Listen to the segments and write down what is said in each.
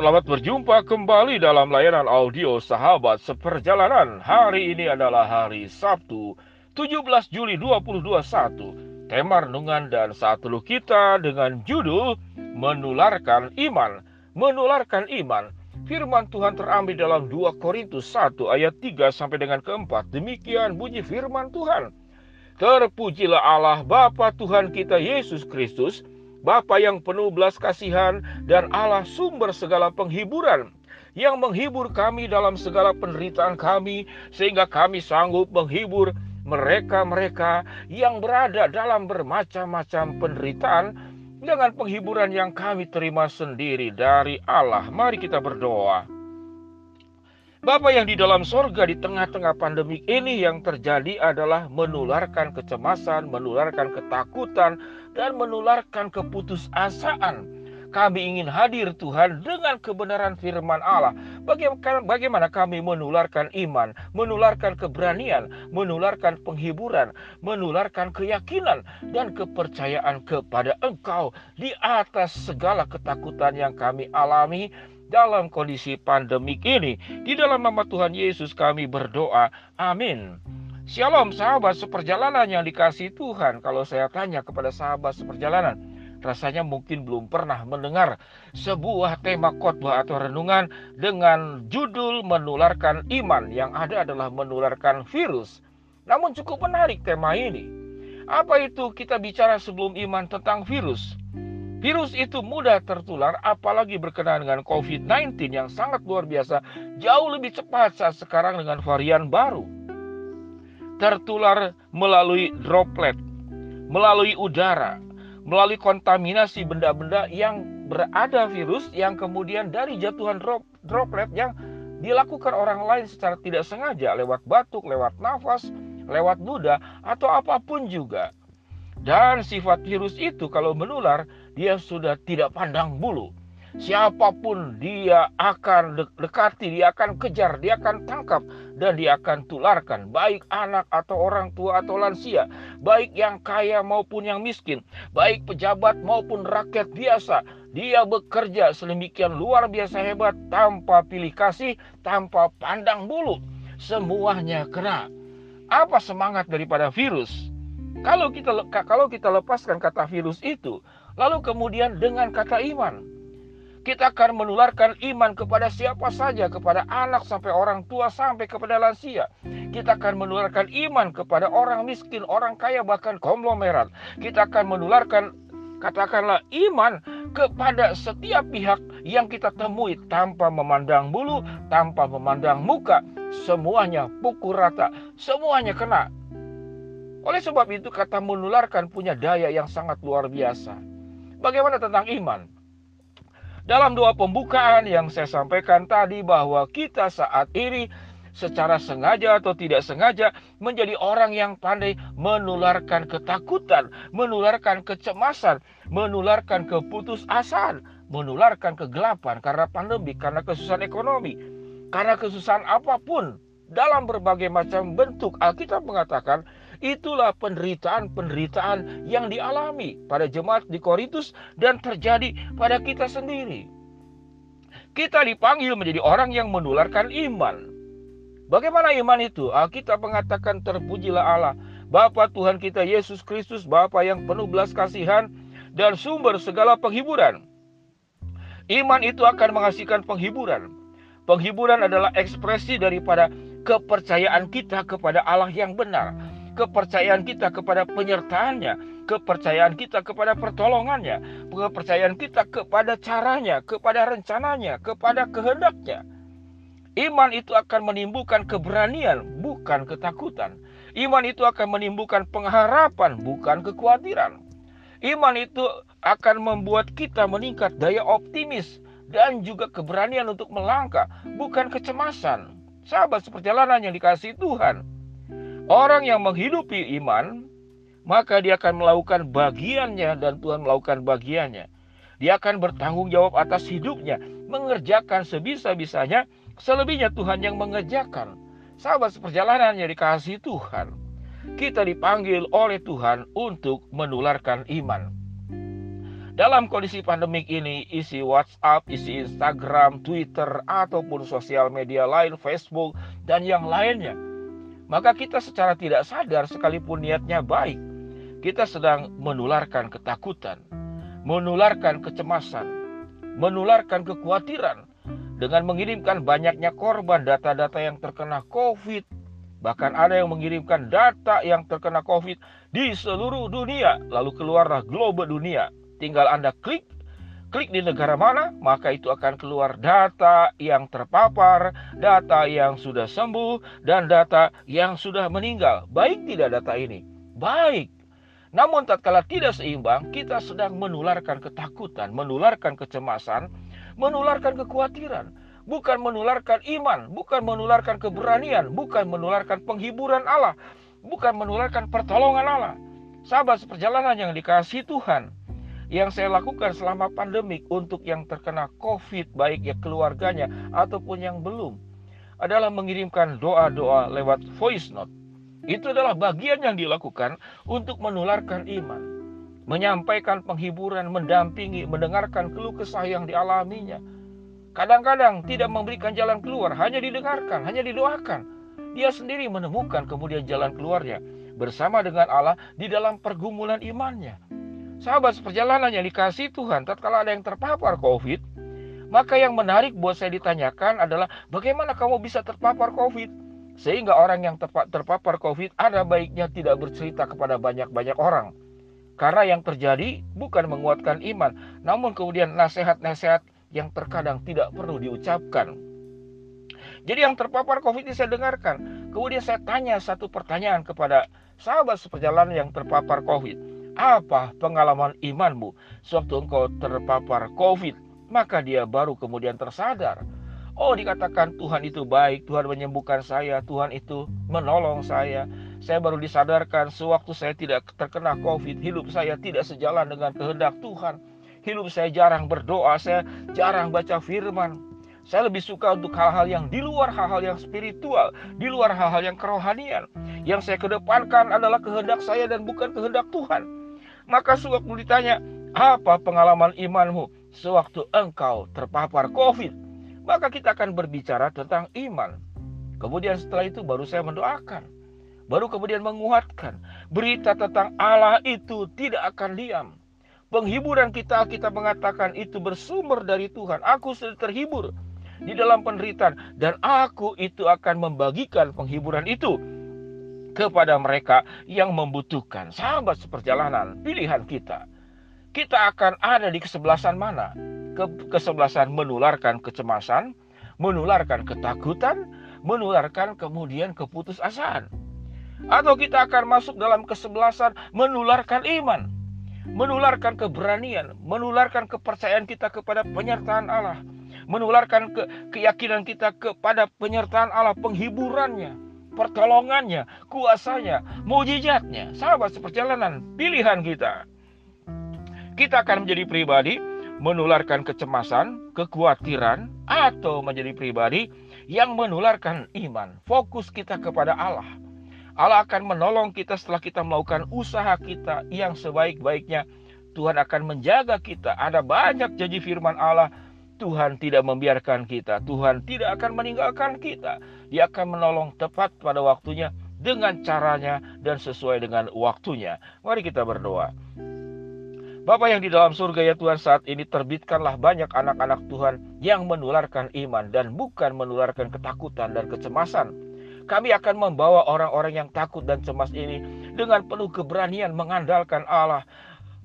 Selamat berjumpa kembali dalam layanan audio Sahabat Seperjalanan. Hari ini adalah hari Sabtu, 17 Juli 2021. Tema renungan dan saat teluh kita dengan judul Menularkan Iman. Menularkan Iman. Firman Tuhan terambil dalam 2 Korintus 1 ayat 3 sampai dengan keempat. Demikian bunyi firman Tuhan. Terpujilah Allah Bapa Tuhan kita Yesus Kristus, Bapa yang penuh belas kasihan dan Allah sumber segala penghiburan yang menghibur kami dalam segala penderitaan kami sehingga kami sanggup menghibur mereka-mereka yang berada dalam bermacam-macam penderitaan dengan penghiburan yang kami terima sendiri dari Allah. Mari kita berdoa. Bapak yang di dalam sorga di tengah-tengah pandemi ini yang terjadi adalah menularkan kecemasan, menularkan ketakutan, dan menularkan keputusasaan. Kami ingin hadir Tuhan dengan kebenaran firman Allah. Bagaimana, bagaimana kami menularkan iman, menularkan keberanian, menularkan penghiburan, menularkan keyakinan dan kepercayaan kepada Engkau di atas segala ketakutan yang kami alami dalam kondisi pandemik ini. Di dalam nama Tuhan Yesus kami berdoa. Amin. Shalom sahabat seperjalanan yang dikasih Tuhan. Kalau saya tanya kepada sahabat seperjalanan, rasanya mungkin belum pernah mendengar sebuah tema khotbah atau renungan dengan judul menularkan iman yang ada adalah menularkan virus. Namun cukup menarik tema ini. Apa itu kita bicara sebelum iman tentang virus? Virus itu mudah tertular apalagi berkenaan dengan COVID-19 yang sangat luar biasa, jauh lebih cepat saat sekarang dengan varian baru. Tertular melalui droplet, melalui udara, melalui kontaminasi benda-benda yang berada virus yang kemudian dari jatuhan drop, droplet yang dilakukan orang lain secara tidak sengaja lewat batuk, lewat nafas, lewat ludah atau apa pun juga. Dan sifat virus itu kalau menular, dia sudah tidak pandang bulu. Siapa pun dia akan dekati, dia akan kejar, dia akan tangkap, dan dia akan tularkan. Baik anak atau orang tua atau lansia, baik yang kaya maupun yang miskin, baik pejabat maupun rakyat biasa. Dia bekerja sedemikian luar biasa hebat tanpa pilih kasih, tanpa pandang bulu. Semuanya kena. Apa semangat daripada virus? Kalau kita kalau kita lepaskan kata virus itu, lalu kemudian dengan kata iman, kita akan menularkan iman kepada siapa saja, kepada anak sampai orang tua sampai kepada lansia. Kita akan menularkan iman kepada orang miskin, orang kaya bahkan konglomerat. Kita akan menularkan katakanlah iman kepada setiap pihak yang kita temui tanpa memandang bulu, tanpa memandang muka, semuanya pukul rata, semuanya kena oleh sebab itu kata menularkan punya daya yang sangat luar biasa. Bagaimana tentang iman? Dalam doa pembukaan yang saya sampaikan tadi bahwa kita saat ini secara sengaja atau tidak sengaja menjadi orang yang pandai menularkan ketakutan, menularkan kecemasan, menularkan keputusasaan, menularkan kegelapan karena pandemi, karena kesusahan ekonomi, karena kesusahan apa pun dalam berbagai macam bentuk. Alkitab mengatakan Itulah penderitaan-penderitaan yang dialami pada jemaat di Korintus dan terjadi pada kita sendiri. Kita dipanggil menjadi orang yang menularkan iman. Bagaimana iman itu? Alkitab mengatakan terpujilah Allah, Bapa Tuhan kita Yesus Kristus, Bapa yang penuh belas kasihan dan sumber segala penghiburan. Iman itu akan menghasilkan penghiburan. Penghiburan adalah ekspresi daripada kepercayaan kita kepada Allah yang benar kepercayaan kita kepada penyertaannya, kepercayaan kita kepada pertolongannya, kepercayaan kita kepada caranya, kepada rencananya, kepada kehendaknya. Iman itu akan menimbulkan keberanian, bukan ketakutan. Iman itu akan menimbulkan pengharapan, bukan kekhawatiran. Iman itu akan membuat kita meningkat daya optimis dan juga keberanian untuk melangkah, bukan kecemasan. Sahabat seperjalanan yang dikasih Tuhan, Orang yang menghidupi iman, maka dia akan melakukan bagiannya dan Tuhan melakukan bagiannya. Dia akan bertanggung jawab atas hidupnya, mengerjakan sebisa-bisanya, selebihnya Tuhan yang mengerjakan. Sahabat seperjalanan yang dikasih Tuhan, kita dipanggil oleh Tuhan untuk menularkan iman. dalam kondisi pandemik ini, isi WhatsApp, isi Instagram, Twitter, ataupun sosial media lain, Facebook, dan yang lainnya, maka kita secara tidak sadar, sekalipun niatnya baik, kita sedang menularkan ketakutan, menularkan kecemasan, menularkan kekhawatiran dengan mengirimkan banyaknya korban data-data yang terkena COVID. Bahkan ada yang mengirimkan data yang terkena COVID di seluruh dunia, lalu keluarlah global dunia Tinggal Anda klik, klik di negara mana, maka itu akan keluar data yang terpapar, data yang sudah sembuh, dan data yang sudah meninggal. Baik tidak data ini? Baik. Namun tatkala tidak seimbang, kita sedang menularkan ketakutan, menularkan kecemasan, menularkan kekhawatiran. Bukan menularkan iman, bukan menularkan keberanian, bukan menularkan penghiburan Allah, bukan menularkan pertolongan Allah. Sahabat seperjalanan yang dikasih Tuhan, yang saya lakukan selama pandemik untuk yang terkena COVID, baik ya keluarganya ataupun yang belum, adalah mengirimkan doa-doa lewat voice note. Itu adalah bagian yang dilakukan untuk menularkan iman, menyampaikan penghiburan, mendampingi, mendengarkan keluh kesah yang dialaminya. Kadang-kadang tidak memberikan jalan keluar, hanya didengarkan, hanya didoakan. Dia sendiri menemukan kemudian jalan keluarnya bersama dengan Allah di dalam pergumulan imannya. Sahabat seperjalanan yang dikasih Tuhan, tatkala ada yang terpapar COVID, maka yang menarik buat saya ditanyakan adalah bagaimana kamu bisa terpapar COVID? Sehingga orang yang terpapar COVID ada baiknya tidak bercerita kepada banyak-banyak orang. Karena yang terjadi bukan menguatkan iman, namun kemudian nasihat-nasihat yang terkadang tidak perlu diucapkan. Jadi yang terpapar COVID ini saya dengarkan. Kemudian saya tanya satu pertanyaan kepada sahabat seperjalanan yang terpapar COVID. Apa pengalaman imanmu sewaktu engkau terpapar COVID? Maka dia baru kemudian tersadar. Oh dikatakan Tuhan itu baik, Tuhan menyembuhkan saya, Tuhan itu menolong saya. Saya baru disadarkan sewaktu saya tidak terkena COVID, hidup saya tidak sejalan dengan kehendak Tuhan. Hidup saya jarang berdoa, saya jarang baca firman. Saya lebih suka untuk hal-hal yang di luar hal-hal yang spiritual, di luar hal-hal yang kerohanian. Yang saya kedepankan adalah kehendak saya dan bukan kehendak Tuhan. Maka sewaktu ditanya, apa pengalaman imanmu sewaktu engkau terpapar COVID? Maka kita akan berbicara tentang iman. Kemudian setelah itu baru saya mendoakan. Baru kemudian menguatkan. Berita tentang Allah itu tidak akan diam. Penghiburan kita, kita mengatakan itu bersumber dari Tuhan. Aku sudah terhibur di dalam penderitaan. Dan aku itu akan membagikan penghiburan itu kepada mereka yang membutuhkan. Sahabat seperjalanan, pilihan kita. Kita akan ada di kesebelasan mana? Ke kesebelasan menularkan kecemasan, menularkan ketakutan, menularkan kemudian keputusasaan. Atau kita akan masuk dalam kesebelasan menularkan iman, menularkan keberanian, menularkan kepercayaan kita kepada penyertaan Allah, menularkan ke keyakinan kita kepada penyertaan Allah, penghiburannya, pertolongannya, kuasanya, mujizatnya. Sahabat seperjalanan, pilihan kita. Kita akan menjadi pribadi menularkan kecemasan, kekhawatiran, atau menjadi pribadi yang menularkan iman. Fokus kita kepada Allah. Allah akan menolong kita setelah kita melakukan usaha kita yang sebaik-baiknya. Tuhan akan menjaga kita. Ada banyak janji firman Allah Tuhan tidak membiarkan kita, Tuhan tidak akan meninggalkan kita. Dia akan menolong tepat pada waktunya dengan caranya dan sesuai dengan waktunya. Mari kita berdoa. Bapak yang di dalam surga ya Tuhan saat ini terbitkanlah banyak anak-anak Tuhan yang menularkan iman dan bukan menularkan ketakutan dan kecemasan. Kami akan membawa orang-orang yang takut dan cemas ini dengan penuh keberanian mengandalkan Allah,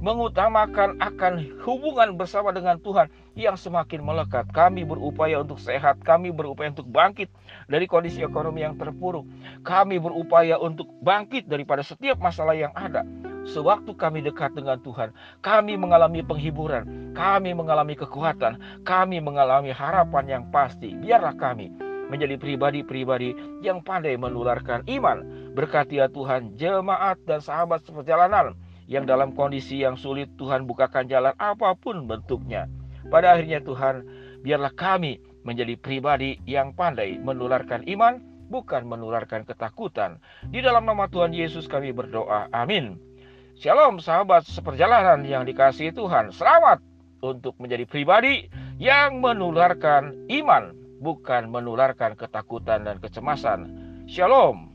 mengutamakan akan hubungan bersama dengan Tuhan yang semakin melekat. Kami berupaya untuk sehat, kami berupaya untuk bangkit dari kondisi ekonomi yang terpuruk. Kami berupaya untuk bangkit daripada setiap masalah yang ada. Sewaktu kami dekat dengan Tuhan, kami mengalami penghiburan, kami mengalami kekuatan, kami mengalami harapan yang pasti. Biarlah kami menjadi pribadi-pribadi yang pandai menularkan iman. Berkati ya Tuhan, jemaat dan sahabat seperjalanan yang dalam kondisi yang sulit Tuhan bukakan jalan apa pun bentuknya. Pada akhirnya Tuhan, biarlah kami menjadi pribadi yang pandai menularkan iman, bukan menularkan ketakutan. Di dalam nama Tuhan Yesus kami berdoa. Amin. Shalom sahabat seperjalanan yang dikasihi Tuhan. Selamat untuk menjadi pribadi yang menularkan iman, bukan menularkan ketakutan dan kecemasan. Shalom.